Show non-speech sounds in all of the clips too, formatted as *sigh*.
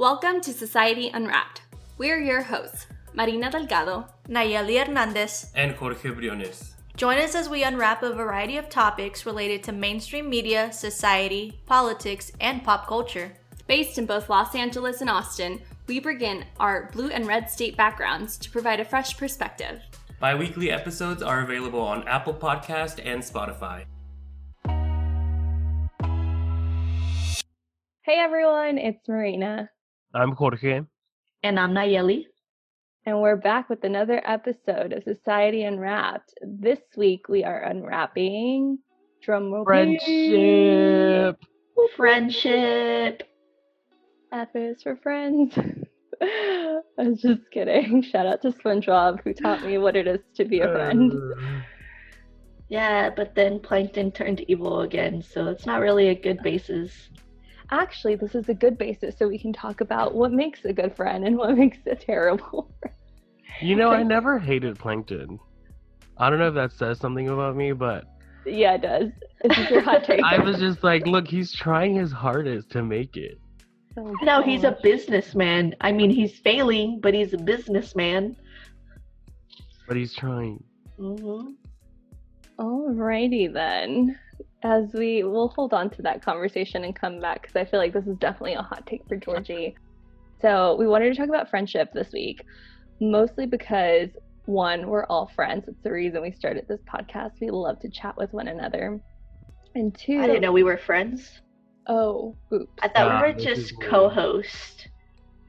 Welcome to Society Unwrapped. We're your hosts, Marina Delgado, Nayeli Hernandez, and Jorge Briones. Join us as we unwrap a variety of topics related to mainstream media, society, politics, and pop culture. Based in both Los Angeles and Austin, we bring in our blue and red state backgrounds to provide a fresh perspective. Bi weekly episodes are available on Apple Podcast and Spotify. Hey everyone, it's Marina. I'm Jorge. And I'm Nayeli. And we're back with another episode of Society Unwrapped. This week we are unwrapping drum friendship. Friendship. F is for friends. *laughs* I was just kidding. Shout out to SpongeBob who taught me what it is to be a friend. Uh, yeah, but then Plankton turned evil again, so it's not really a good basis actually, this is a good basis so we can talk about what makes a good friend and what *laughs* makes a terrible friend. You know, I *laughs* never hated Plankton. I don't know if that says something about me, but. Yeah, it does. It's your hot take. *laughs* I was just like, look, he's trying his hardest to make it. Oh, no, he's a businessman. I mean, he's failing, but he's a businessman. But he's trying. Mm-hmm. Alrighty then as we will hold on to that conversation and come back because I feel like this is definitely a hot take for Georgie. So we wanted to talk about friendship this week, mostly because one, we're all friends. It's the reason we started this podcast. We love to chat with one another. And two, I didn't know we were friends. Oh, oops. I thought we were just co-host.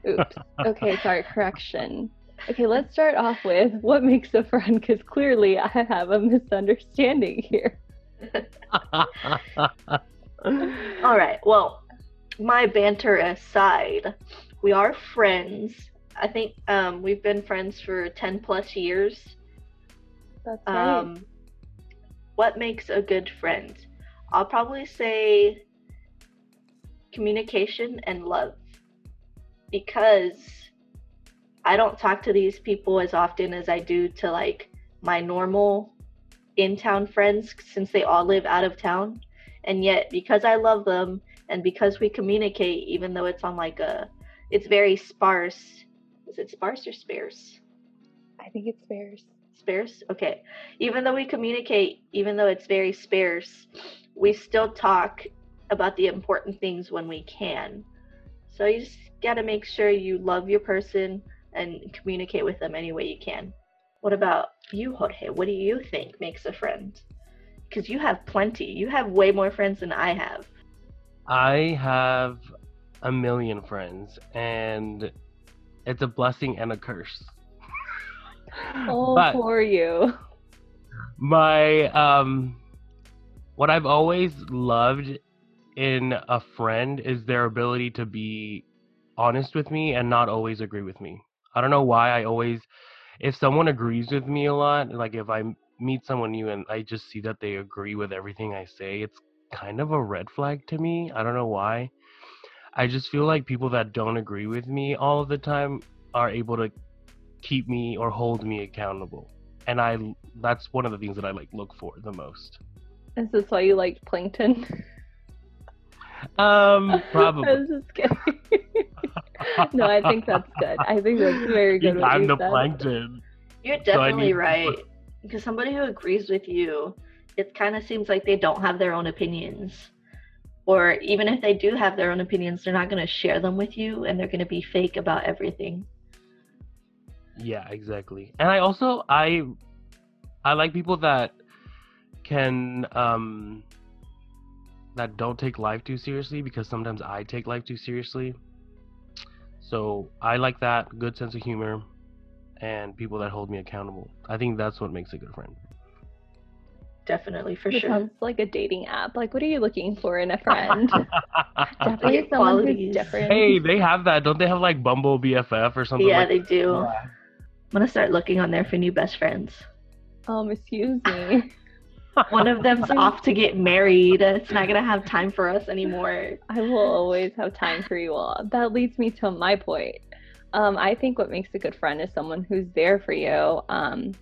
Oops. *laughs* Okay, sorry. Correction. Okay, let's start off with what makes a friend because clearly I have a misunderstanding here. *laughs* All right. Well, my banter aside, we are friends. I think um, we've been friends for 10 plus years. That's right. Um, what makes a good friend? I'll probably say communication and love. Because I don't talk to these people as often as I do to like my normal in town friends since they all live out of town. And yet, because I love them and because we communicate, even though it's on like a, it's very sparse. Is it sparse or sparse? I think it's sparse. Sparse? Okay. Even though we communicate, even though it's very sparse, we still talk about the important things when we can. So you just got to make sure you love your person and communicate with them any way you can. What about you, Jorge? What do you think makes a friend? Because you have plenty. You have way more friends than I have. I have a million friends, and it's a blessing and a curse. *laughs* oh, but for you. My um, what I've always loved in a friend is their ability to be honest with me and not always agree with me. I don't know why I always if someone agrees with me a lot, like if I meet someone new and I just see that they agree with everything I say, it's kind of a red flag to me. I don't know why. I just feel like people that don't agree with me all of the time are able to keep me or hold me accountable. And I that's one of the things that I like look for the most. Is this why you like plankton? Um, *laughs* probably. I was just kidding. *laughs* *laughs* no, I think that's good. I think that's very good. I'm the said. plankton. You're definitely so right. Because somebody who agrees with you, it kind of seems like they don't have their own opinions. Or even if they do have their own opinions, they're not going to share them with you and they're going to be fake about everything. Yeah, exactly. And I also I I like people that can um that don't take life too seriously because sometimes I take life too seriously. So I like that good sense of humor and people that hold me accountable. I think that's what makes a good friend. Definitely, for it sure. Sounds like a dating app. Like, what are you looking for in a *laughs* friend? Definitely someone who's different. Hey, they have that. Don't they have like Bumble BFF or something? Yeah, like they do. Yeah. I'm gonna start looking on there for new best friends. Um, excuse me. *laughs* One of them's *laughs* off to get married. It's not gonna have time for us anymore. I will always have time for you all. That leads me to my point. Um, I think what makes a good friend is someone who's there for you. Um,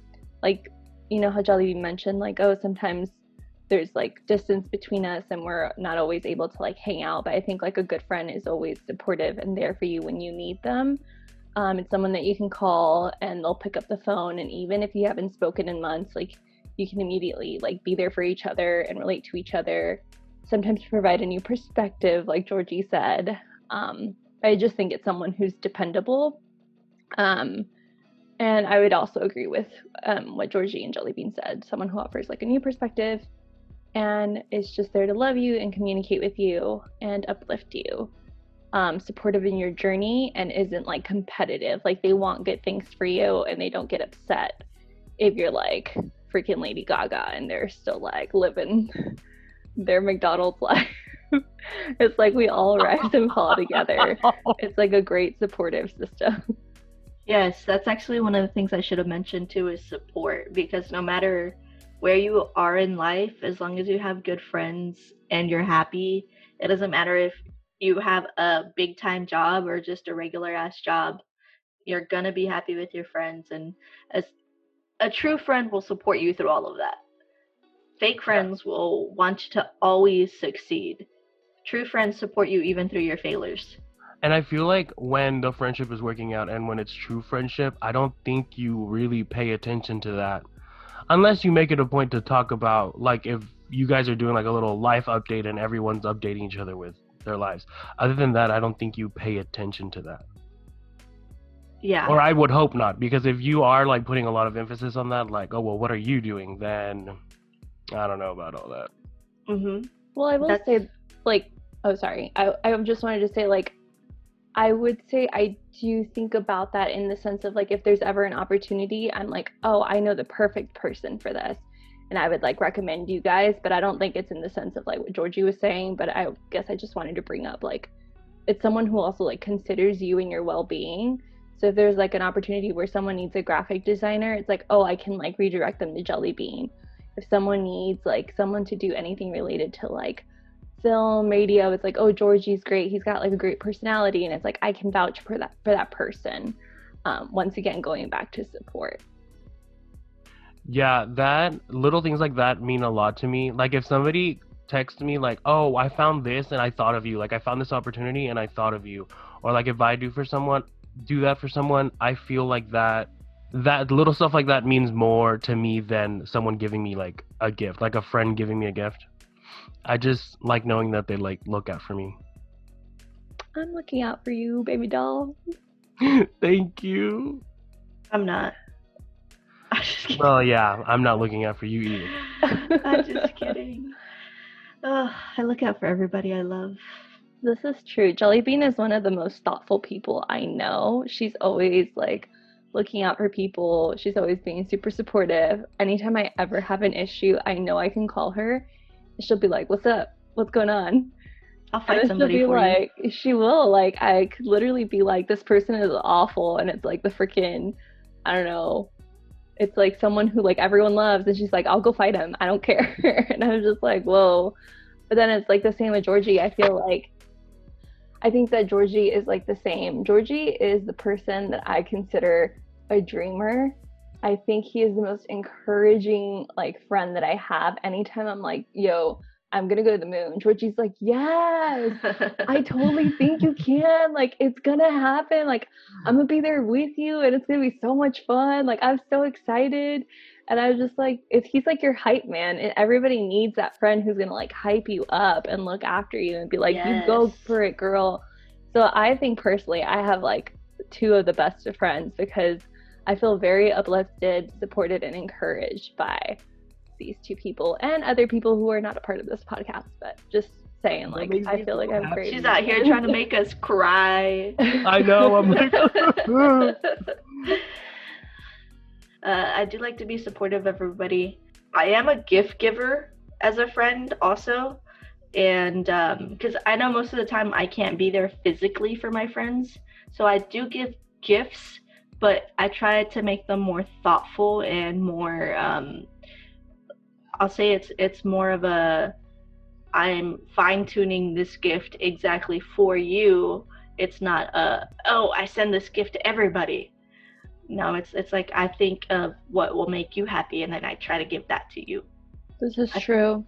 like, you know how Jolly mentioned, like, oh, sometimes there's like distance between us and we're not always able to like hang out but i think like a good friend is always supportive and there for you when you need them um, it's someone that you can call and they'll pick up the phone and even if you haven't spoken in months like you can immediately like be there for each other and relate to each other sometimes provide a new perspective like georgie said um, i just think it's someone who's dependable um, and i would also agree with um, what georgie and jellybean said someone who offers like a new perspective and is just there to love you and communicate with you and uplift you. Um, supportive in your journey and isn't like competitive. Like they want good things for you and they don't get upset if you're like freaking Lady Gaga and they're still like living their McDonald's life. *laughs* it's like we all rise and fall together. *laughs* It's like a great supportive system. Yes, that's actually one of the things I should have mentioned too is support because no matter where you are in life, as long as you have good friends and you're happy, it doesn't matter if you have a big time job or just a regular ass job, you're gonna be happy with your friends. And as a true friend will support you through all of that. Fake friends yeah. will want you to always succeed. True friends support you even through your failures. And I feel like when the friendship is working out and when it's true friendship, I don't think you really pay attention to that unless you make it a point to talk about like if you guys are doing like a little life update and everyone's updating each other with their lives. Other than that, I don't think you pay attention to that. Yeah. Or I would hope not, because if you are like putting a lot of emphasis on that, like, oh well, what are you doing? Then I don't know about all that. Mhm. Well, I will That's... say, like, oh sorry, I I just wanted to say like I would say I do think about that in the sense of like if there's ever an opportunity, I'm like, oh, I know the perfect person for this. And I would like recommend you guys, but I don't think it's in the sense of like what Georgie was saying. But I guess I just wanted to bring up like it's someone who also like considers you and your well being. So if there's like an opportunity where someone needs a graphic designer, it's like, oh, I can like redirect them to Jelly Bean. If someone needs like someone to do anything related to like film, radio, it's like, oh, Georgie's great. He's got like a great personality, and it's like I can vouch for that for that person. Um, once again, going back to support. Yeah, that little things like that mean a lot to me. Like if somebody texts me like, "Oh, I found this and I thought of you." Like I found this opportunity and I thought of you. Or like if I do for someone, do that for someone, I feel like that that little stuff like that means more to me than someone giving me like a gift, like a friend giving me a gift. I just like knowing that they like look out for me. I'm looking out for you, baby doll. *laughs* Thank you. I'm not. *laughs* I'm well, yeah, I'm not looking out for you either. *laughs* I'm just kidding. Oh, I look out for everybody I love. This is true. Jellybean is one of the most thoughtful people I know. She's always like looking out for people. She's always being super supportive. Anytime I ever have an issue, I know I can call her she'll be like, "What's up? What's going on?" I'll find somebody she'll be for like, you. She will. Like, I could literally be like, "This person is awful," and it's like the freaking, I don't know. It's like someone who like everyone loves, and she's like, "I'll go fight him. I don't care." *laughs* and I was just like, "Whoa!" But then it's like the same with Georgie. I feel like I think that Georgie is like the same. Georgie is the person that I consider a dreamer I think he is the most encouraging like friend that I have. Anytime I'm like, yo, I'm gonna go to the moon. Georgie's like, yes, I *laughs* totally think you can. Like, it's gonna happen. Like, I'm gonna be there with you, and it's gonna be so much fun. Like, I'm so excited. And I was just like, if he's like your hype man, and everybody needs that friend who's gonna like hype you up and look after you and be like, yes. you go for it, girl. So I think personally, I have like two of the best of friends because I feel very uplifted, supported, and encouraged by these two people and other people who are not a part of this podcast, but just saying, like, I feel like I'm crazy. She's out here trying to make us cry. I know. I'm like, *laughs* *laughs* *laughs* uh, I do like to be supportive of everybody. I am a gift giver as a friend, also. And because um, I know most of the time I can't be there physically for my friends. So I do give gifts but I try to make them more thoughtful and more. Um, I'll say it's it's more of a I'm fine tuning this gift exactly for you. It's not a oh I send this gift to everybody. No, it's it's like I think of what will make you happy and then I try to give that to you. This is I- true.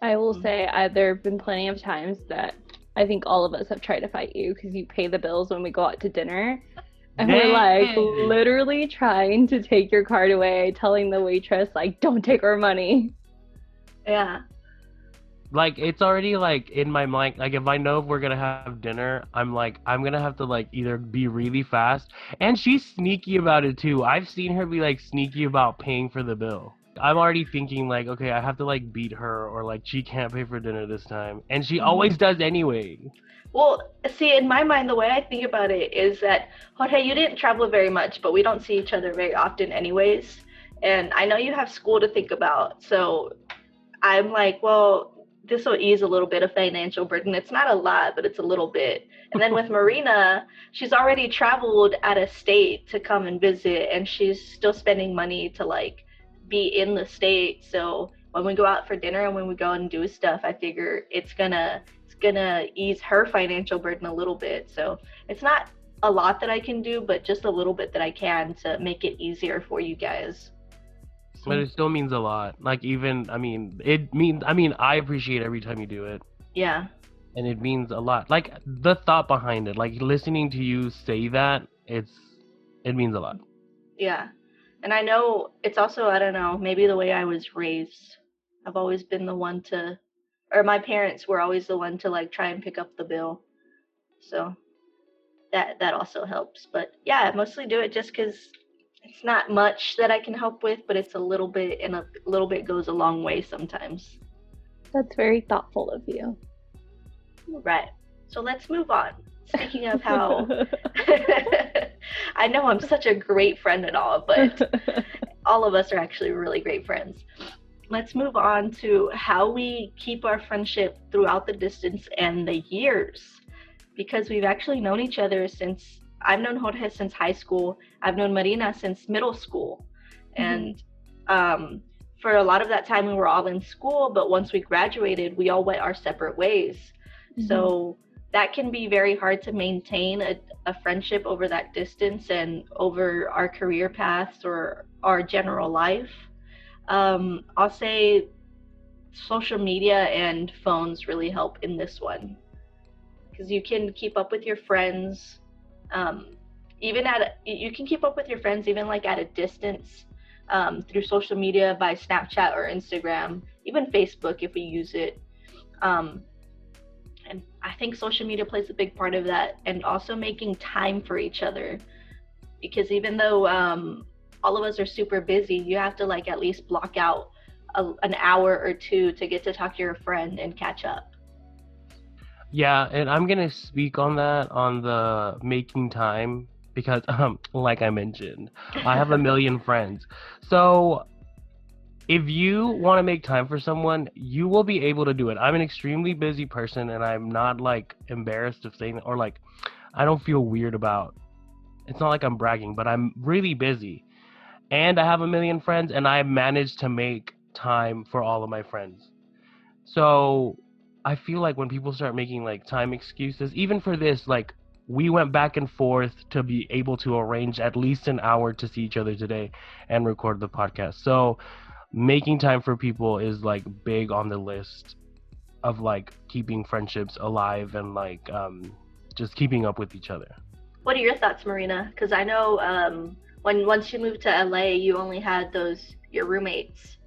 I will Mhm. say I, there have been plenty of times that I think all of us have tried to fight you because you pay the bills when we go out to dinner. And we're like literally trying to take your card away, telling the waitress, like, don't take our money. Yeah. Like it's already like in my mind like if i know if we're gonna have dinner i'm like i'm gonna have to like either be really fast. And she's sneaky about it too. I've seen her be like sneaky about paying for the bill. I'm already thinking like okay i have to like beat her or like she can't pay for dinner this time. And she mm-hmm. always does anyway. Well, see, in my mind, the way I think about it is that Jorge, you didn't travel very much, but we don't see each other very often, anyways. And I know you have school to think about, so I'm like, well, this will ease a little bit of financial burden. It's not a lot, but it's a little bit. And then with *laughs* Marina, she's already traveled out of state to come and visit, and she's still spending money to like be in the state. So when we go out for dinner and when we go and do stuff, I figure it's gonna it's gonna ease her financial burden a little bit. So it's not a lot that I can do, but just a little bit that I can to make it easier for you guys. But it still means a lot like even i mean it means i mean i appreciate every time you do it Yeah. and it means a lot like the thought behind it like listening to you say that it's it means a lot Yeah. And I know it's also, I don't know, maybe the way I was raised. I've always been the one to, or my parents were always the one to like try and pick up the bill. So that that also helps. But yeah, I mostly do it just because it's not much that I can help with, but it's a little bit, and a little bit goes a long way sometimes. That's very thoughtful of you. Right. So let's move on. Speaking of how *laughs* *laughs* I know I'm such a great friend and all, but *laughs* all of us are actually really great friends. Let's move on to how we keep our friendship throughout the distance and the years. Because we've actually known each other since I've known Jorge since high school, I've known Marina since middle school. And um, for a lot of that time, we were all in school, but once we graduated, we all went our separate ways. So that can be very hard to maintain a, a friendship over that distance and over our career paths or our general life. Um, I'll say social media and phones really help in this one because you can keep up with your friends. Um, even at you can keep up with your friends even like at a distance um, through social media by Snapchat or Instagram, even Facebook if we use it. Um, and I think social media plays a big part of that, and also making time for each other. Because even though um, all of us are super busy, you have to like at least block out a, an hour or two to get to talk to your friend and catch up. Yeah, and I'm gonna speak on that on the making time because, *laughs* um, like I mentioned, I have a *laughs* million friends. So if you want to make time for someone, you will be able to do it. I'm an extremely busy person, and I'm not like embarrassed of saying or like I don't feel weird about. It's not like I'm bragging, but I'm really busy, and I have a million friends, and I managed to make time for all of my friends. So I feel like when people start making like time excuses, even for this, like we went back and forth to be able to arrange at least an hour to see each other today and record the podcast. So making time for people is like big on the list of like keeping friendships alive and like um just keeping up with each other. What are your thoughts, Marina? Because I know um, when once you moved to LA, you only had those your roommates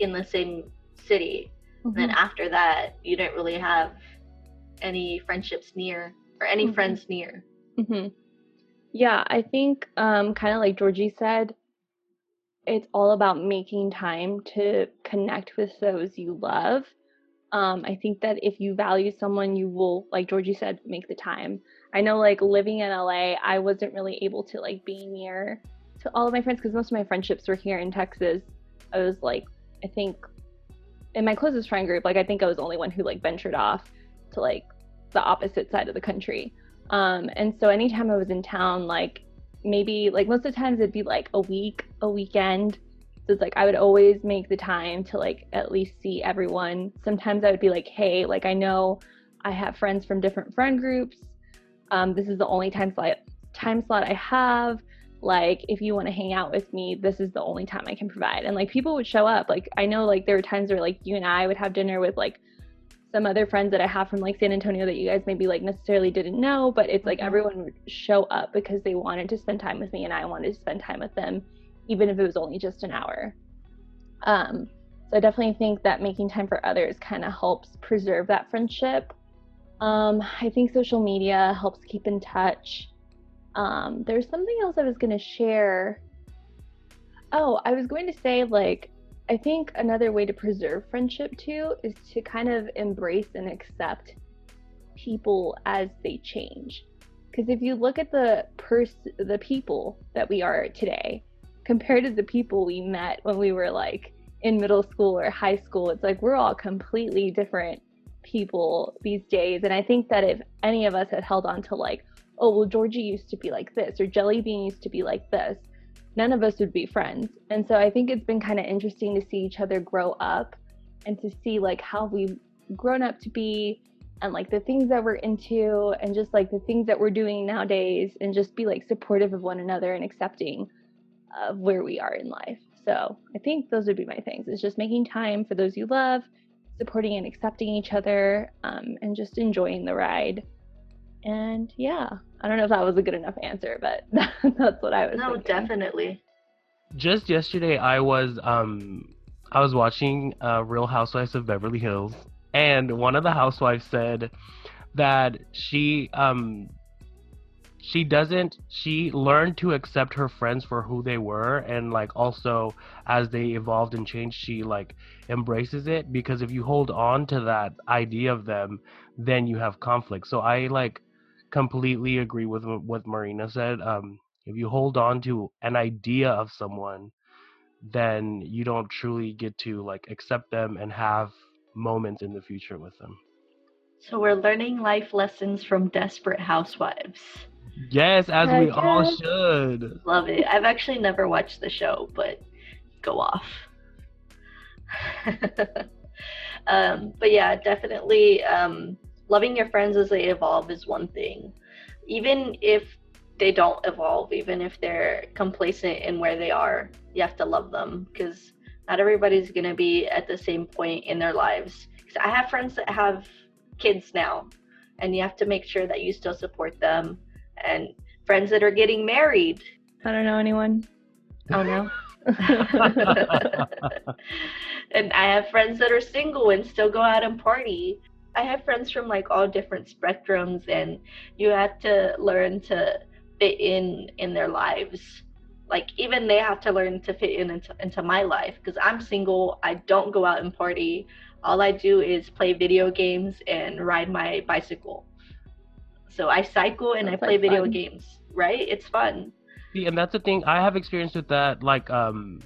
in the same city. Mhm. then after that you didn't really have any friendships near or any Mhm. friends near hmm Yeah, I think um, kind of like Georgie said, it's all about making time to connect with those you love. Um, I think that if you value someone, you will, like Georgie said, make the time. I know, like living in LA, I wasn't really able to like be near to all of my friends because most of my friendships were here in Texas. I was like, I think in my closest friend group, like I think I was the only one who like ventured off to like the opposite side of the country. Um, and so anytime I was in town, like maybe like most of the times it'd be like a week, a weekend. So it's like I would always make the time to like at least see everyone. Sometimes I would be like, hey, like I know I have friends from different friend groups. Um, this is the only time slot time slot I have. Like if you want to hang out with me this is the only time i can provide. And like people would show up like i know like there were times where like you and i would have dinner with like some other friends that i have from like san antonio that you guys maybe like necessarily didn't know but it's like Mhm. everyone would show up because they wanted to spend time with me and i wanted to spend time with them even if it was only just an hour. Um so i definitely think that making time for others kind of helps preserve that friendship. Um i think social media helps keep in touch um, there's something else I was going to share. Oh, I was going to say, like, I think another way to preserve friendship too is to kind of embrace and accept people as they change. Because if you look at the pers- the people that we are today, compared to the people we met when we were like in middle school or high school, it's like we're all completely different people these days. And I think that if any of us had held on to like oh, well, Georgie used to be like this, or Jellybean used to be like this, none of us would be friends. And so I think it's been kind of interesting to see each other grow up and to see like how we've grown up to be and like the things that we're into and just like the things that we're doing nowadays and just be like supportive of one another and accepting of where we are in life. So I think those would be my things. It's just making time for those you love, supporting and accepting each other, um, and just enjoying the ride. And yeah, I don't know if that was a good enough answer, but *laughs* that's what I was. No, thinking. definitely. Just yesterday, I was um, I was watching uh, Real Housewives of Beverly Hills, and one of the housewives said that she um, she doesn't she learned to accept her friends for who they were, and like also as they evolved and changed, she like embraces it because if you hold on to that idea of them, then you have conflict. So I like completely agree with what Marina said. Um, if you hold on to an idea of someone, then you don't truly get to like accept them and have moments in the future with them. So we're learning life lessons from Desperate Housewives. Yes, as we Heck all should. Love it. I've actually never watched the show, but go off. *laughs* um, but yeah, definitely um, loving your friends as they evolve is one thing. Even if they don't evolve, even if they're complacent in where they are, you have to love them because not everybody's going to be at the same point in their lives. 'Cause I have friends that have kids now, and you have to make sure that you still support them and friends that are getting married. I don't know anyone. Oh no. *laughs* and I have friends that are single and still go out and party. I have friends from like all different spectrums and you have to learn to fit in in their lives. Like even they have to learn to fit in into, into my life because I'm single. I don't go out and party. All I do is play video games and ride my bicycle. So I cycle and Sounds I play like video fun. games, right? It's fun. See, and that's the thing. I have experience with that. Like, um,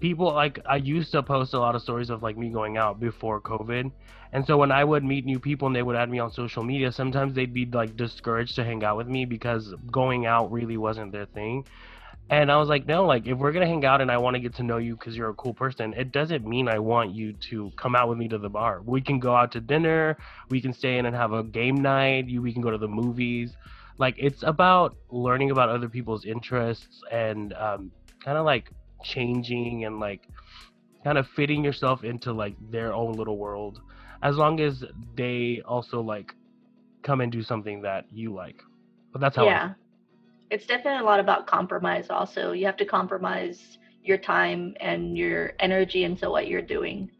people like I used to post a lot of stories of like me going out before COVID, and so when I would meet new people and they would add me on social media, sometimes they'd be like discouraged to hang out with me because going out really wasn't their thing. And I was like, no, like if we're gonna hang out and I want to get to know you because you're a cool person, it doesn't mean I want you to come out with me to the bar. We can go out to dinner, we can stay in and have a game night. You, we can go to the movies like it's about learning about other people's interests and um, kind of like changing and like kind of fitting yourself into like their own little world as long as they also like come and do something that you like. But that's how yeah. It's definitely a lot about compromise also. You have to compromise your time and your energy into what you're doing.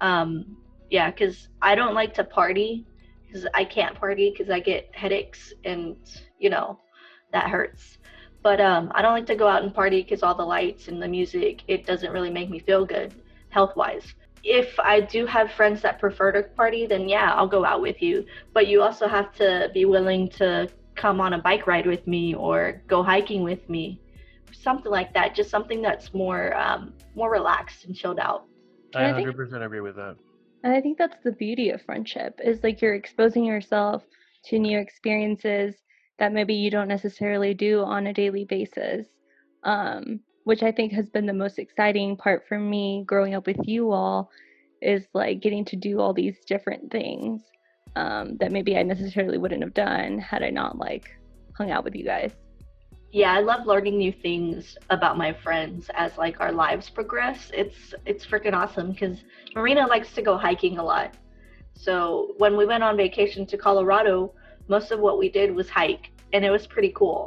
Um yeah because i don't like to party because i can't party because i get headaches and you know that hurts but um i don't like to go out and party because all the lights and the music it doesn't really make me feel good health wise if i do have friends that prefer to party then yeah i'll go out with you. But you also have to be willing to come on a bike ride with me or go hiking with me. Something like that just something that's more um, more relaxed and chilled out. I I 100% agree with that. And I think that's the beauty of friendship is like you're exposing yourself to new experiences that maybe you don't necessarily do on a daily basis. Um, which I think has been the most exciting part for me growing up with you all is like getting to do all these different things um, that maybe I necessarily wouldn't have done had I not like hung out with you guys. yeah, I love learning new things about my friends as like our lives progress. It's it's freaking awesome because Marina likes to go hiking a lot. So when we went on vacation to Colorado, most of what we did was hike, and it was pretty cool.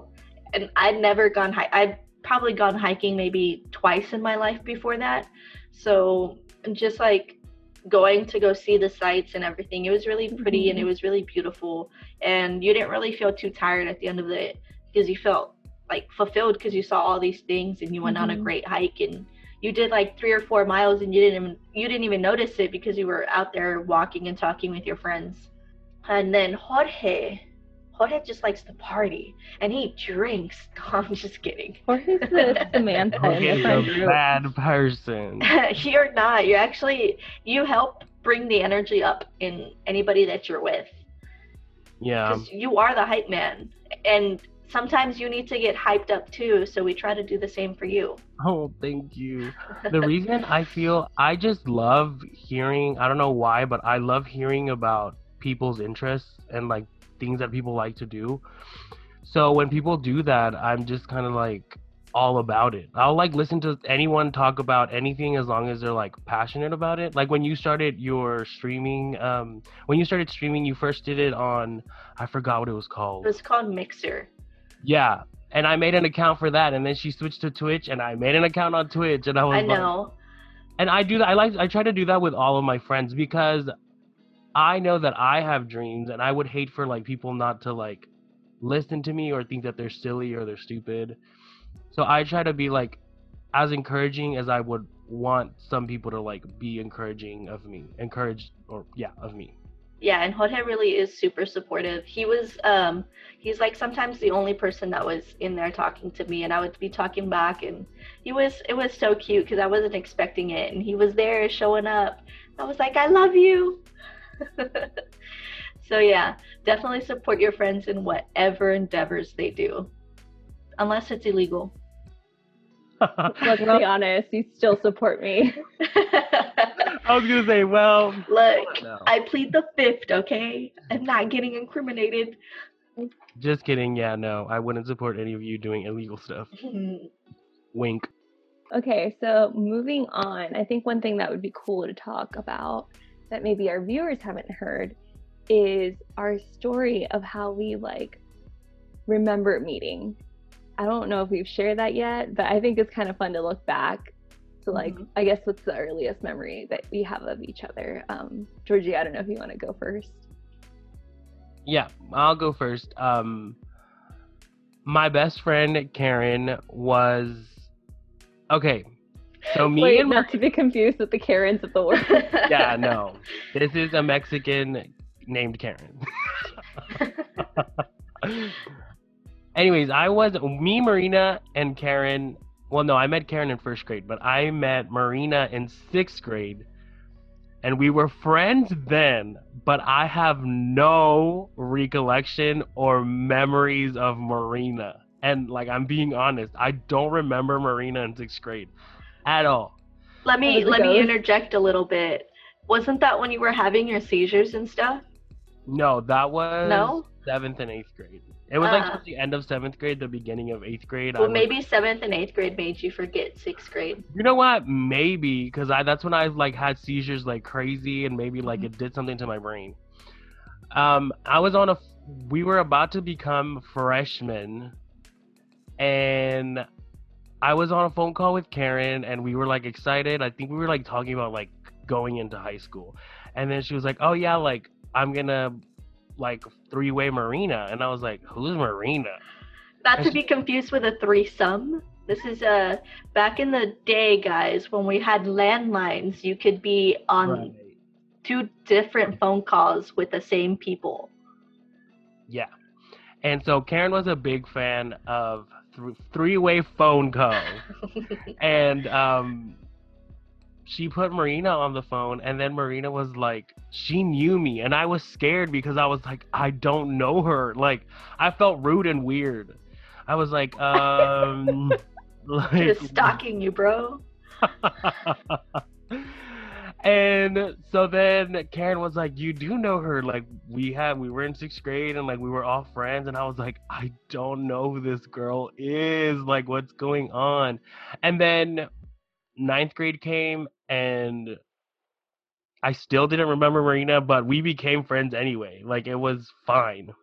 And I'd never gone hike. I'd probably gone hiking maybe twice in my life before that. So just like going to go see the sights and everything, it was really pretty mm-hmm. and it mm-hmm. was really beautiful. And you didn't really feel too tired at the end of it because you felt like fulfilled because you saw all these things and you went mm-hmm. on a mm-hmm. great hike and you did like three or four miles and you didn't even you didn't even notice it because you were out there walking and talking with your friends. And then Jorge, Jorge just likes to party and he drinks. *laughs* No, I'm just kidding. Jorge's *laughs* the Samantha. Jorge's a bad person. *laughs* you're not. You actually you help bring the energy up in anybody that you're with. Yeah. You are the hype man, and sometimes you need to get hyped up too. So we try to do the same for you. Oh, thank you. The reason I feel I just love hearing, I don't know why, but I love hearing about people's interests and like things that people like to do. So when people do that, I'm just kind of like all about it. I'll like listen to anyone talk about anything as long as they're like passionate about it. Like when you started your streaming, um, when you started streaming, you first did it on, I forgot what it was called. It was called Mixer. Yeah, and I made an account for that, and then she switched to Twitch, and I made an account on Twitch, and I was. I know. Like, and I do that. I like. I try to do that with all of my friends because I know that I have dreams, and I would hate for like people not to like listen to me or think that they're silly or they're stupid. So I try to be like as encouraging as I would want some people to like be encouraging of me, encourage or yeah of me. Yeah and jorge really is super supportive. He was um he's like sometimes the only person that was in there talking to me and i would be talking back and he was it was so cute because i wasn't expecting it and he was there showing up. I was like i love you *laughs* so yeah definitely support your friends in whatever endeavors they do unless it's illegal *laughs* let's be honest you still support me *laughs* I was gonna say, well, look, no. I plead the fifth. Okay, I'm not getting incriminated. Just kidding. Yeah, no, I wouldn't support any of you doing illegal stuff. Wink. Okay, so moving on, I think one thing that would be cool to talk about that maybe our viewers haven't heard is our story of how we like remember meeting. I don't know if we've shared that yet, but I think it's kind of fun to look back so like, mm-hmm. I guess what's the earliest memory that we have of each other? Um, Georgie, I don't know if you want to go first. Yeah, I'll go first. Um, my best friend Karen was okay. So me Wait, and not to be confused with the Karens of the world. *laughs* yeah, *laughs* no, this is a Mexican named Karen. *laughs* Anyways, I was me, Marina, and Karen well, no, I met Karen in first grade, but I met Marina in sixth grade. And we were friends then, but I have no recollection or memories of Marina. And like I'm being honest, I don't remember Marina in sixth grade at all. Let me let me interject a little bit. Wasn't that when you were having your seizures and stuff? No, that was no? seventh and eighth grade. It was uh, like towards the end of seventh grade, the beginning of eighth grade. Well, maybe seventh and eighth grade made you forget sixth grade. You know what? Maybe because I that's when I like had seizures like crazy, and maybe like mm-hmm. it did something to my brain. Um, I was on a. We were about to become freshmen, and I was on a phone call with Karen, and we were like excited. I think we were like talking about like going into high school, and then she was like, "Oh yeah, like I'm gonna like three way Marina, and I was like, who's Marina? Not to be confused with a threesome. This is uh back in the day, guys, when we had landlines, you could be on right. two different phone calls with the same people. Yeah. And so Karen was a big fan of th- three-way phone call, *laughs* and um she put Marina on the phone, and then Marina was like, she knew me, and I was scared because I was like, I don't know her. Like, I felt rude and weird. I was like, *laughs* um, like, just stalking you, bro. *laughs* And so then Karen was like, "You do know her? Like we had, we were in sixth grade, and like we were all friends." And I was like, "I don't know who this girl is. Like, what's going on?" And then ninth grade came, and I still didn't remember Marina, but we became friends anyway. Like it was fine.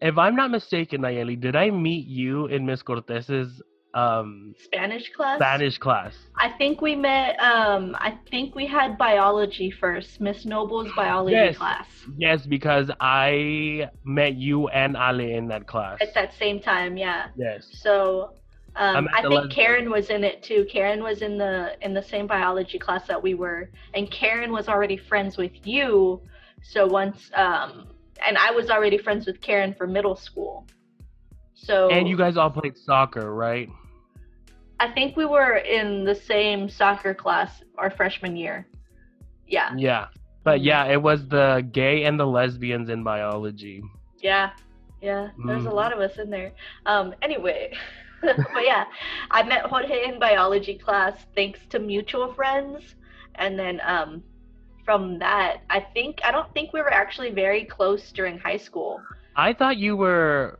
If I'm not mistaken, Nayeli, did I meet you in Miss Cortez's um Spanish class. Spanish class? I think we met. Um, I think we had biology first. Miss Noble's *gasps* biology Yes. class Yes, because I met you and Ale in that class. at that same time. Yeah. Yes. So. Um, I think lesbian. Karen was in it too. Karen was in the in the same biology class that we were, and Karen was already friends with you. So once, um, and I was already friends with Karen for middle school. So And you guys all played soccer, right? I think we were in the same soccer class our freshman year. Yeah, Yeah. But yeah, it was the gay and the lesbians in biology. yeah, yeah. There's a Mhm. lot of us in there. Um, anyway, *laughs* but yeah, I met Jorge in biology class thanks to mutual friends, and then um, from that, I think I don't think we were actually very close during high school. I thought you were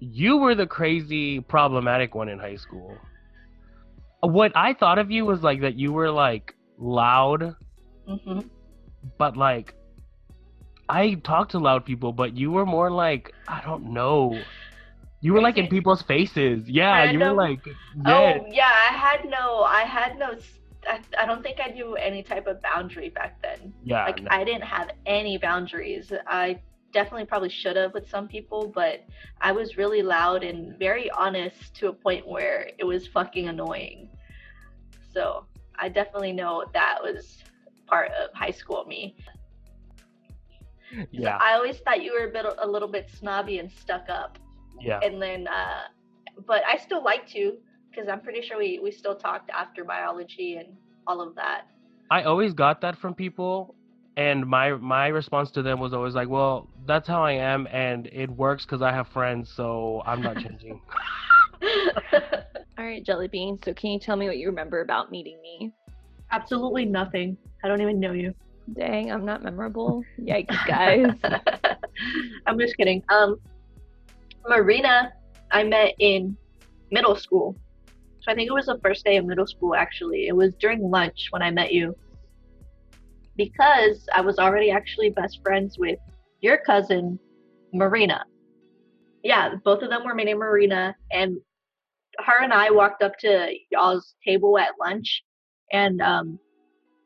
you were the crazy problematic one in high school. What I thought of you was like that you were like loud, hmm but like I talked to loud people, but you were more like I don't know. You were like in *laughs* people's faces. Yeah, you were Random. like yeah. Oh yeah, I had no, I had no. I don't think I knew any type of boundary back then. yeah. like no. I didn't have any boundaries. I definitely probably should have with some people, but I was really loud and very honest to a point where it was fucking annoying. So I definitely know that was part of high school me. So yeah. I always thought you were a bit a little bit snobby and stuck up, Yeah. and then uh, but I still liked you because I'm pretty sure we we still talked after biology and all of that. I always got that from people, and my my response to them was always like, "Well, that's how I am, and it works because I have friends, so I'm not changing." *laughs* All right, Jelly Bean. So, can you tell me what you remember about meeting me? Absolutely nothing. I don't even know you. Dang, I'm not memorable. *laughs* Yikes, guys. *laughs* I'm just kidding. Um, Marina, I met in middle school. So I think it was the first day of middle school, actually. It was during lunch when I met you. Because I was already actually best friends with your cousin, Marina. Yeah, both of them were named Marina. And her and I walked up to y'all's table at lunch. And um,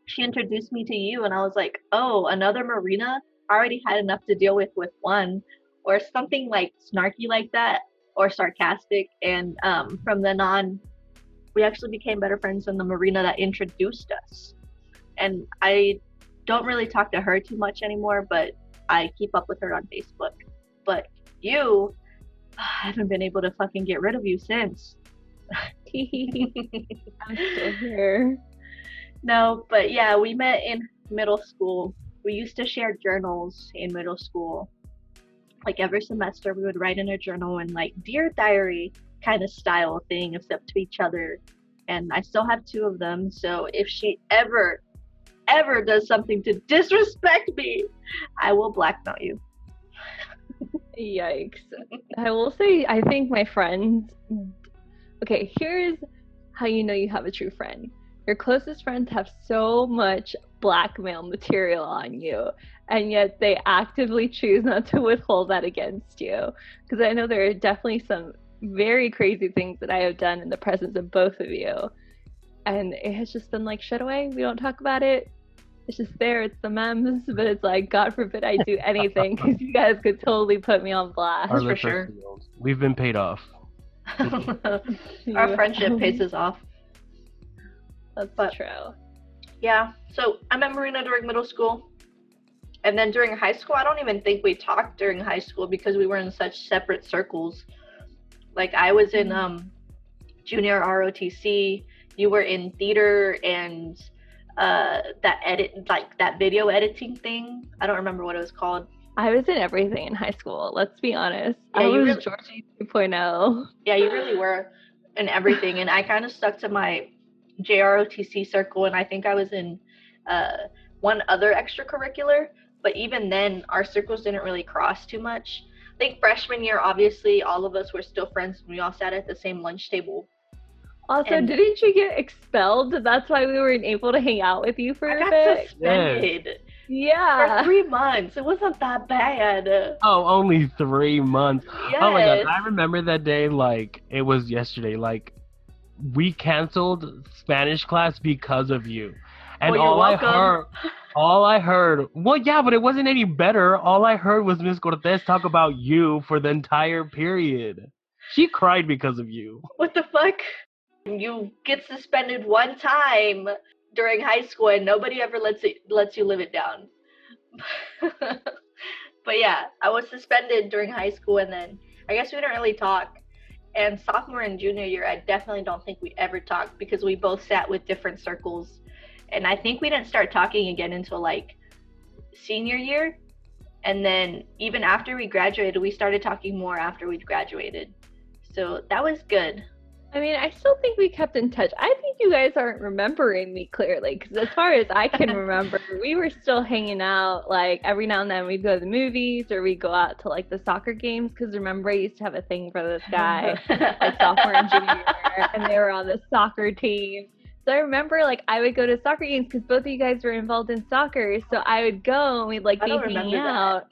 she introduced me to you. And I was like, oh, another Marina? I already had enough to deal with with one or something like snarky like that or sarcastic and um, from then on we actually became better friends than the marina that introduced us and i don't really talk to her too much anymore but i keep up with her on facebook but you *sighs* i haven't been able to fucking get rid of you since *laughs* I'm still *laughs* here. No, but yeah, we met in middle school. We used to share journals in middle school. Like every semester, we would write in a journal and like dear diary kind of style thing, except to each other. And I still have two of them. So if she ever, ever does something to disrespect me, I will blackmail you. Yikes. I will say, I think my friends. Okay, here's how you know you have a true friend. Your closest friends have so much blackmail material on you, and yet they actively choose not to withhold that against you. Because I know there are definitely some very crazy things that I have done in the presence of both of you. And it has just been like, shut away, we don't talk about it. It's just there, it's the memes, but it's like, God forbid I do anything because you guys could totally put me on blast. Our for sure. sealed. We've been paid off. *laughs* Our friendship pays us off. That's but- true. Yeah. So I met Marina during middle school. And then during high school, I don't even think we talked during high school because we were in such separate circles. Like I was in um junior ROTC, you were in theater and uh that edit like that video editing thing. I don't remember what it was called. I was in everything in high school. Let's be honest. Yeah, I you was really- Georgie oh. 2.0. Yeah, you really were in everything and I kind of stuck to my JROTC circle and I think I was in uh, one other extracurricular, but even then, our circles didn't really cross too much. I think freshman year, obviously, all of us were still friends. and We all sat at the same lunch table. Also, And- didn't you get expelled? That's why we weren't able to hang out with you for I a got bit. suspended Yeah. for three months. It wasn't that bad. Oh, only three months. Yes. Oh my god, I remember that day like it was yesterday. Like we canceled Spanish class because of you. And Well, you're all I heard all I heard well yeah, but it wasn't any better. All I heard was Miss Cortez talk about you for the entire period. She cried because of you. What the fuck? You get suspended one time during high school and nobody ever lets it lets you live it down. *laughs* but yeah, I was suspended during high school and then I guess we didn't really talk. And sophomore and junior year, I definitely don't think we ever talked because we both sat with different circles. And I think we didn't start talking again until like senior year. And then even after we graduated, we started talking more after we graduated. So that was good. I mean, I still think we kept in touch. I think you guys aren't remembering me clearly because, as far as I can remember, *laughs* we were still hanging out. Like every now and then, we'd go to the movies or we'd go out to like the soccer games. Because remember, I used to have a thing for this guy, *laughs* like sophomore and junior year, and they were on the soccer team. So I remember, like, I would go to soccer games because both of you guys were involved in soccer. So I would go and we'd like I be hanging remember that. out.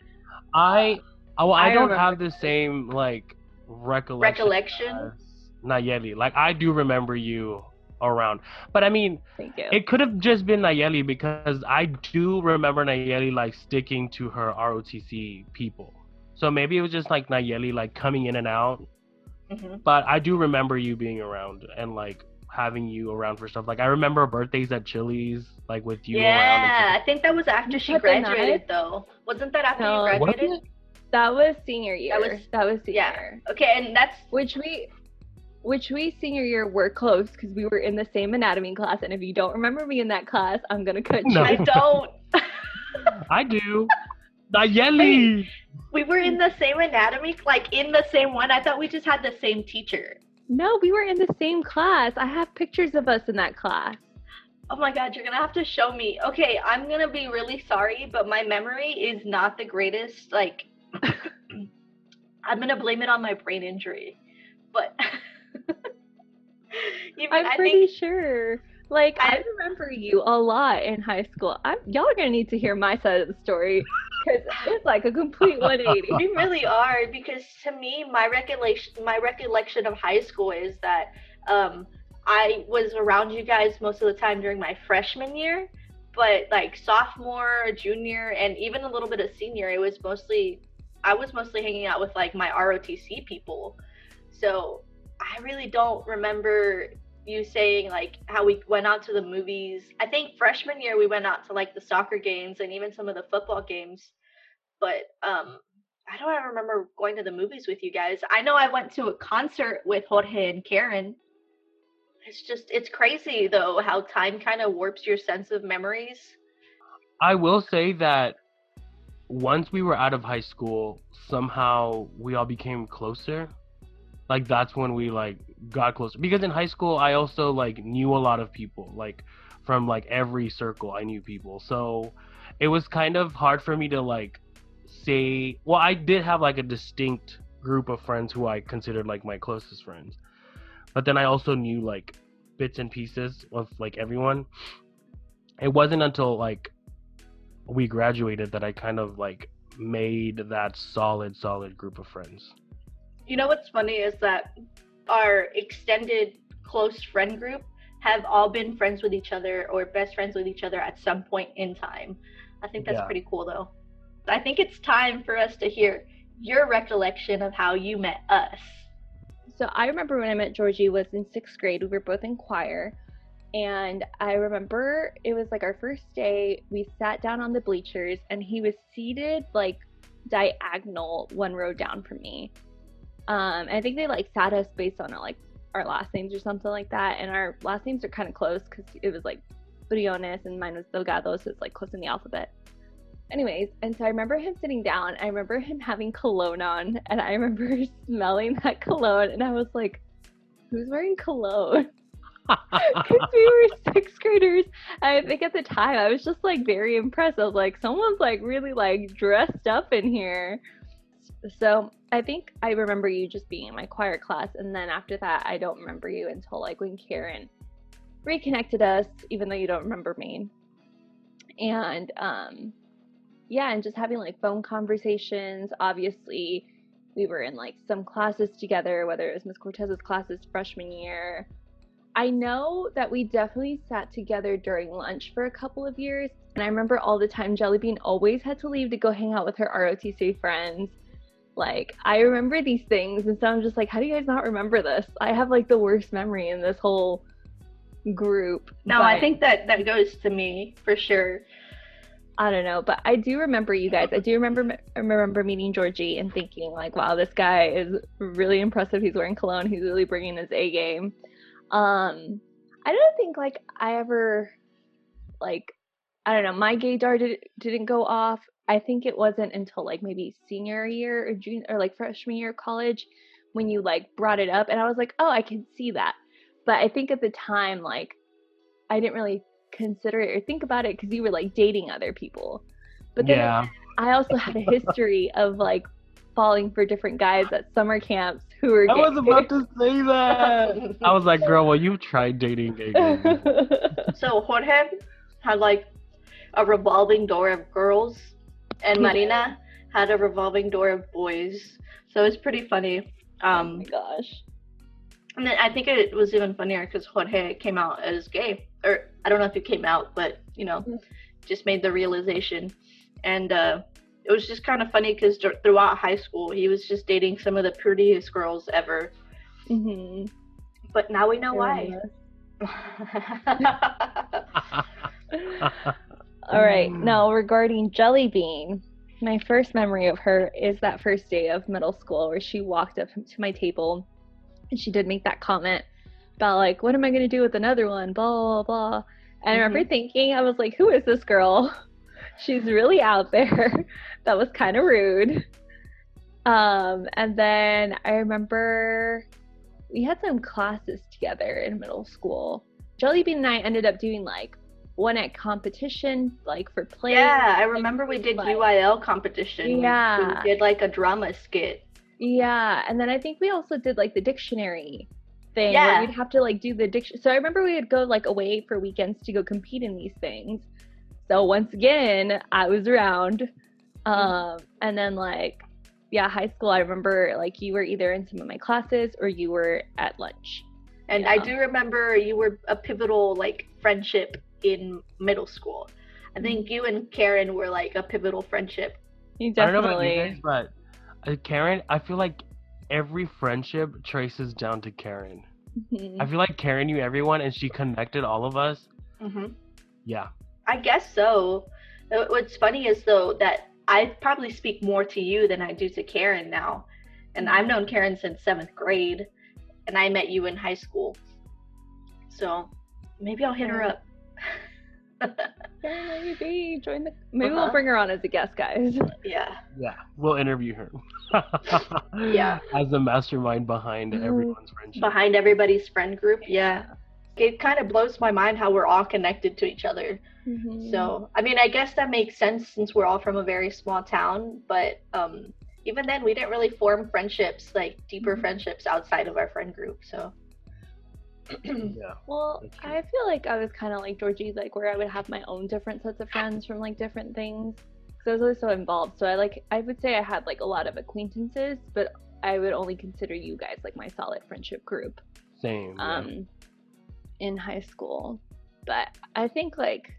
I oh I, I don't remember have the same like recollection. Recollection. as Nayeli. Like I do remember you around. But I mean Thank you. It could have just been Nayeli because I do remember Nayeli like sticking to her ROTC people. So maybe it was just like Nayeli like coming in and out. Mhm. But I do remember you being around and like having you around for stuff. Like I remember birthdays at Chili's, like with you. Yeah, And I think that was after she graduated, knife? though. Wasn't that after No. you graduated? it? that was senior year. was- that was senior. Yeah. year. Okay, and that's which we which we senior year were close because we were in the same anatomy class and if you don't remember me in that class i'm gonna cut you. No. I don't. *laughs* I do. Nayeli. we were in the same anatomy, like in the same one. I thought we just had the same teacher. no we were in the same class i have pictures of us in that class Oh my god, you're gonna have to show me. Okay, I'm gonna be really sorry, but my memory is not the greatest. Like, *coughs* I'm gonna blame it on my brain injury. But *laughs* *laughs* you i'm I pretty think sure. Like I, I- remember you a lot in high school. I'm, y'all are gonna need to hear my side of the story because it's like a complete 180 *laughs* we really are because to me, my recollection, my recollection of high school is that um, I was around you guys most of the time during my freshman year, but like sophomore, junior, and even a little bit of senior, it was mostly I was mostly hanging out with like my ROTC people. So I really don't remember you saying like how we went out to the movies. I think freshman year we went out to like the soccer games and even some of the football games. But um I don't ever remember going to the movies with you guys. I know I went to a concert with Jorge and Karen. It's just it's crazy though how time kind of warps your sense of memories. I will say that once we were out of high school, somehow we all became closer. Like that's when we like got closer. Because in high school, I also like knew a lot of people. Like from like every circle, I knew people. So it was kind of hard for me to like say. Well, I did have like a distinct group of friends who I considered like my closest friends. But then I also knew like bits and pieces of like everyone. It wasn't until like we graduated that I kind of like made that solid, solid group of friends. You know what's funny is that our extended close friend group have all been friends with each other or best friends with each other at some point in time. I think that's Yeah. pretty cool though. I think it's time for us to hear your recollection of how you met us. So I remember when I met Georgie was in sixth grade. We were both in choir. And I remember it was like our first day. We sat down on the bleachers and he was seated like diagonal one row down from me. Um, I think they like sat us based on our, like our last names or something like that. And our last names are kind of close because it was like Briones and mine was Delgado, so it's like close in the alphabet. Anyways, and so I remember him sitting down. I remember him having cologne on, and I remember *laughs* smelling that cologne, and I was like, "Who's wearing cologne?" *laughs* Because we were *laughs* sixth graders. I think at the time I was just like very impressed. I was like, someone's like really like dressed up in here. So I think I remember you just being in my choir class. And then after that, I don't remember you until like when Karen reconnected us, even though you don't remember me. And um, yeah, and just having like phone conversations. Obviously, we were in like some classes together, whether it was Miss Cortez's classes freshman year. I know that we definitely sat together during lunch for a couple of years. And I remember all the time Jellybean always had to leave to go hang out with her ROTC friends. Like, I remember these things. And so I'm just like, how do you guys not remember this? I have like the worst memory in this whole group. No, I think that that goes to me for sure. I don't know, but I do remember you guys. I do remember remember meeting Georgie and thinking like, wow, this guy is really impressive. He's wearing cologne. He's really bringing his A game. Um, I don't think like I ever like I don't know. My gaydar did, didn't go off. I think it wasn't until like maybe senior year or junior or like freshman year of college when you like brought it up, and I was like, oh, I can see that. But I think at the time, like, I didn't really consider it or think about it because you were like dating other people. But then yeah. I also had a history of like falling for different guys at summer camps who were. I was about *laughs* to say that. I was like, girl, well, you've tried dating gay *laughs* so Jorge had like a revolving door of girls, and Marina had a revolving door of boys. So it's pretty funny. oh Um, my gosh. and then I think it was even funnier because Jorge came out as gay, or I don't know if he came out, but you know, Mm. just made the realization, and uh, it was just kind of funny because throughout high school he was just dating some of the prettiest girls ever. hmm But now we know why. *laughs* *laughs* *laughs* All right. Mm. Now, regarding Jelly Bean, my first memory of her is that first day of middle school where she walked up to my table and she did make that comment about, like, what am I going to do with another one? Blah, blah, blah. And I remember thinking, I was like, who is this girl? *laughs* She's really out there. *laughs* that was kind of rude. Um, and then I remember we had some classes together in middle school. Jellybean and I ended up doing like one at competition, like for play. yeah, I remember we did UIL competition. Yeah. we did like a drama skit. Yeah, and then I think we also did like the dictionary thing Yeah. where we'd have to like do the diction. So I remember we would go like away for weekends to go compete in these things. So once again, I was around. Um, and then like yeah, high school. I remember like you were either in some of my classes or you were at lunch. And I do remember you were a pivotal like friendship in middle school. I think you and Karen were like a pivotal friendship. You I don't know about you guys, but uh, Karen, I feel like every friendship traces down to Karen. Mhm. I feel like Karen knew everyone and she connected all of us. Mm-hmm. Yeah. I guess so. Uh, What's funny is though that I probably speak more to you than I do to Karen now, and I've known Karen since seventh grade, and I met you in high school. So maybe I'll hit her up. Karen, maybe join the. Maybe Uh-huh. we'll bring her on as a guest, guys. yeah. Yeah. We'll interview her. *laughs* Yeah. As the mastermind behind everyone's friendship. Behind everybody's friend group. Yeah. It kind of blows my mind how we're all connected to each other. Mhm. So, I mean, I guess that makes sense since we're all from a very small town, but um, even then, we didn't really form friendships, like deeper Mhm. friendships outside of our friend group. So, yeah. *clears throat* Well, I feel like I was kind of like Georgie, like where I would have my own different sets of friends from like different things. Because I was always so involved. So I like, I would say I had like a lot of acquaintances, but I would only consider you guys like my solid friendship group Same. yeah. um, in high school. But I think like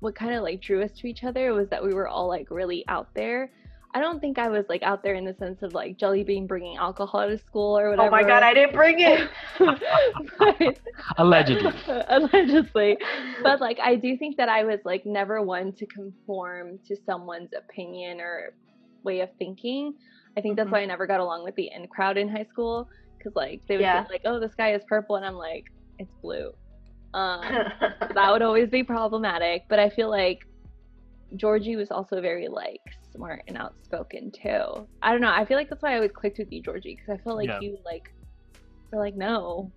what kind of like drew us to each other was that we were all like really out there. I don't think I was like out there in the sense of like Jelly Bean bringing alcohol to school or whatever. oh my god, I didn't bring it. *laughs* But- Allegedly. *laughs* allegedly but like i do think that i was like never one to conform to someone's opinion or way of thinking i think that's Mhm. why i never got along with the in crowd in high school because like they would Yeah. say like oh the sky is purple and i'm like it's blue um *laughs* that would always be problematic but i feel like georgie was also very like smart and outspoken too i don't know i feel like that's why i always clicked with you georgie because i feel like Yeah. you like were like no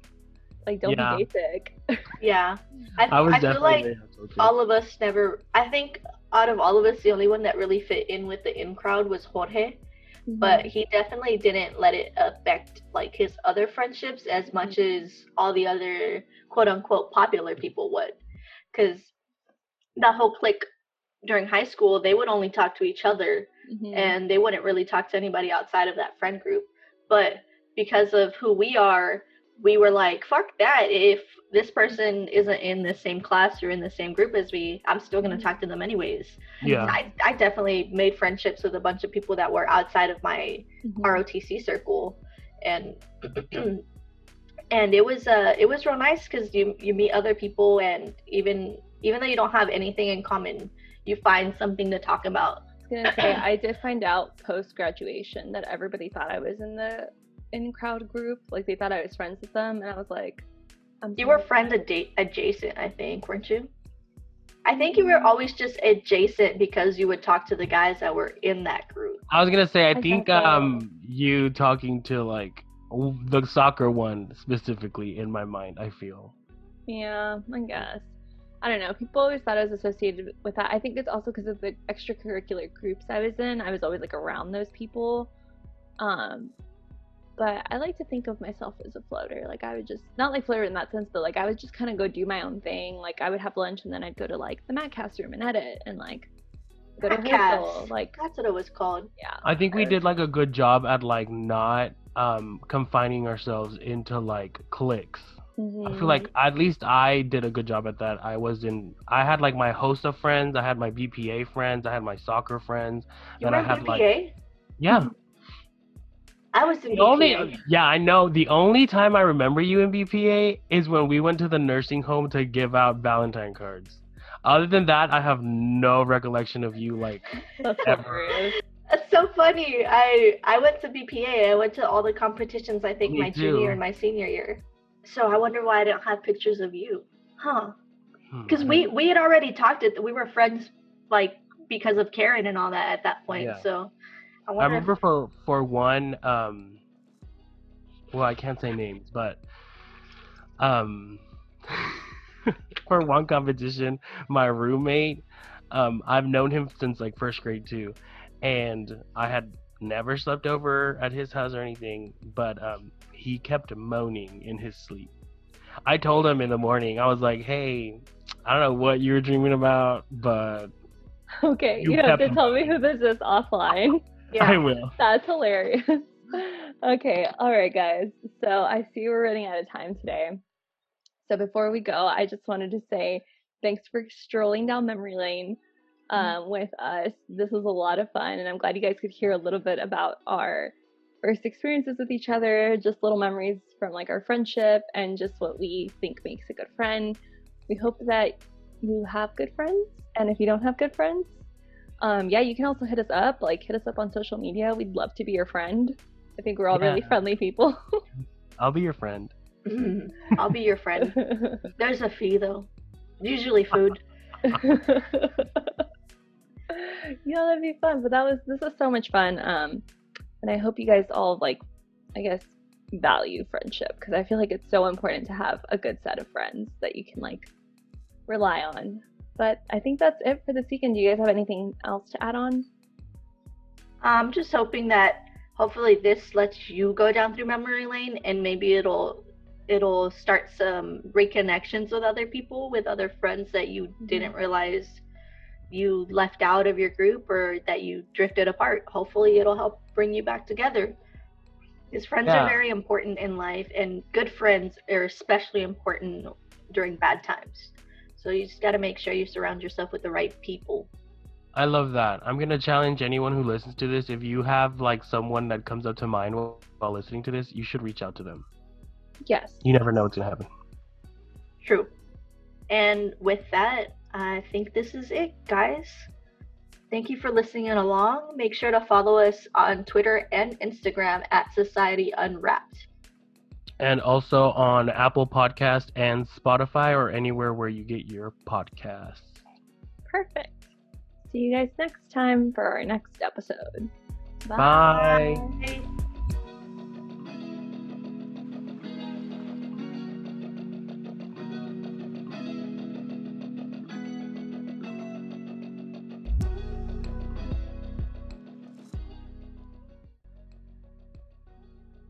Like, don't Yeah. be basic. *laughs* Yeah. I, I was I feel like very asshole, too. all of us never. I think out of all of us, the only one that really fit in with the in crowd was Jorge. But Mm-hmm. he definitely didn't let it affect like his other friendships as much as all the other quote unquote popular people would. Because that whole clique during high school, they would only talk to each other Mhm. and they wouldn't really talk to anybody outside of that friend group. But because of who we are, we were like, fuck that. If this person isn't in the same class or in the same group as me, I'm still going to talk to them anyways. yeah. I, I definitely made friendships with a bunch of people that were outside of my Mhm. ROTC circle. And *clears throat* and it was uh it was real nice because you you meet other people and even even though you don't have anything in common you find something to talk about I was gonna say I did find out post graduation that everybody thought I was in the in crowd group. Like they thought I was friends with them, and I was like, I'm You were sorry. friend ad- adjacent, I think, weren't you? I think you were always just adjacent because you would talk to the guys that were in that group. I was gonna say, I, I think so. um you talking to like the soccer one specifically in my mind. I feel. Yeah, I guess. I don't know. People always thought I was associated with that. I think it's also because of the extracurricular groups I was in. I was always like around those people. Um, but I like to think of myself as a floater. Like I would just not like floater in that sense, but like I would just kind of go do my own thing. Like I would have lunch and then I'd go to like the Matcast room and edit and like go to Matcast. rehearsal. Like That's what it was called. yeah. I think we did like a good job at like not um confining ourselves into like cliques. I Mhm. feel like at least I did a good job at that. I was in. I had like my host of friends. I had my BPA friends. I had my soccer friends. You Then were I in had BPA? like yeah. I was in The only BPA. yeah, I know. The only time I remember you in BPA is when we went to the nursing home to give out Valentine cards. Other than that, I have no recollection of you like *laughs* ever. That's so funny. I I went to BPA. I went to all the competitions. I think Me my too. junior and my senior year. So I wonder why I don't have pictures of you, huh? Hmm, Because we we had already talked it. We were friends like because of Karen and all that at that point. Yeah. So I I remember for for one um well I can't say names but um *laughs* for one competition my roommate um I've known him since like first grade too and I had never slept over at his house or anything but um he kept moaning in his sleep I told him in the morning I was like hey I don't know what you were dreaming about but *laughs* Okay, You you, have to tell me who this is offline. *laughs* yeah. I will That's hilarious. *laughs* okay, all right, guys. So I see we're running out of time today. So before we go, I just wanted to say thanks for strolling down memory lane um, with us. This was a lot of fun, and I'm glad you guys could hear a little bit about our first experiences with each other, just little memories from like our friendship, and just what we think makes a good friend. We hope that you have good friends, and if you don't have good friends, um, yeah, you can also hit us up. Like, hit us up on social media. We'd love to be your friend. I think we're all really friendly people. *laughs* I'll be your friend I'll be your friend. *laughs* There's a fee though. Usually food. *laughs* *laughs* yeah, that'd be fun. But that was this was so much fun. Um, and I hope you guys all like, I guess, value friendship because I feel like it's so important to have a good set of friends that you can like rely on. But I think that's it for this weekend. Do you guys have anything else to add on? I'm just hoping that hopefully this lets you go down through memory lane and maybe it'll it'll start some reconnections with other people with other friends that you didn't realize you left out of your group or that you drifted apart hopefully it'll help bring you back together because friends Yeah. are very important in life and good friends are especially important during bad times so you just got to make sure you surround yourself with the right people I love that. I'm gonna challenge anyone who listens to this. If you have like someone that comes up to mind while, while listening to this, you should reach out to them. Yes. You never know what's gonna happen. True. And with that, I think this is it, guys. Thank you for listening along. Make sure to follow us on Twitter and Instagram at Society Unwrapped. And also on Apple Podcast and Spotify or anywhere where you get your podcasts. Perfect. See you guys next time for our next episode. Bye. Bye.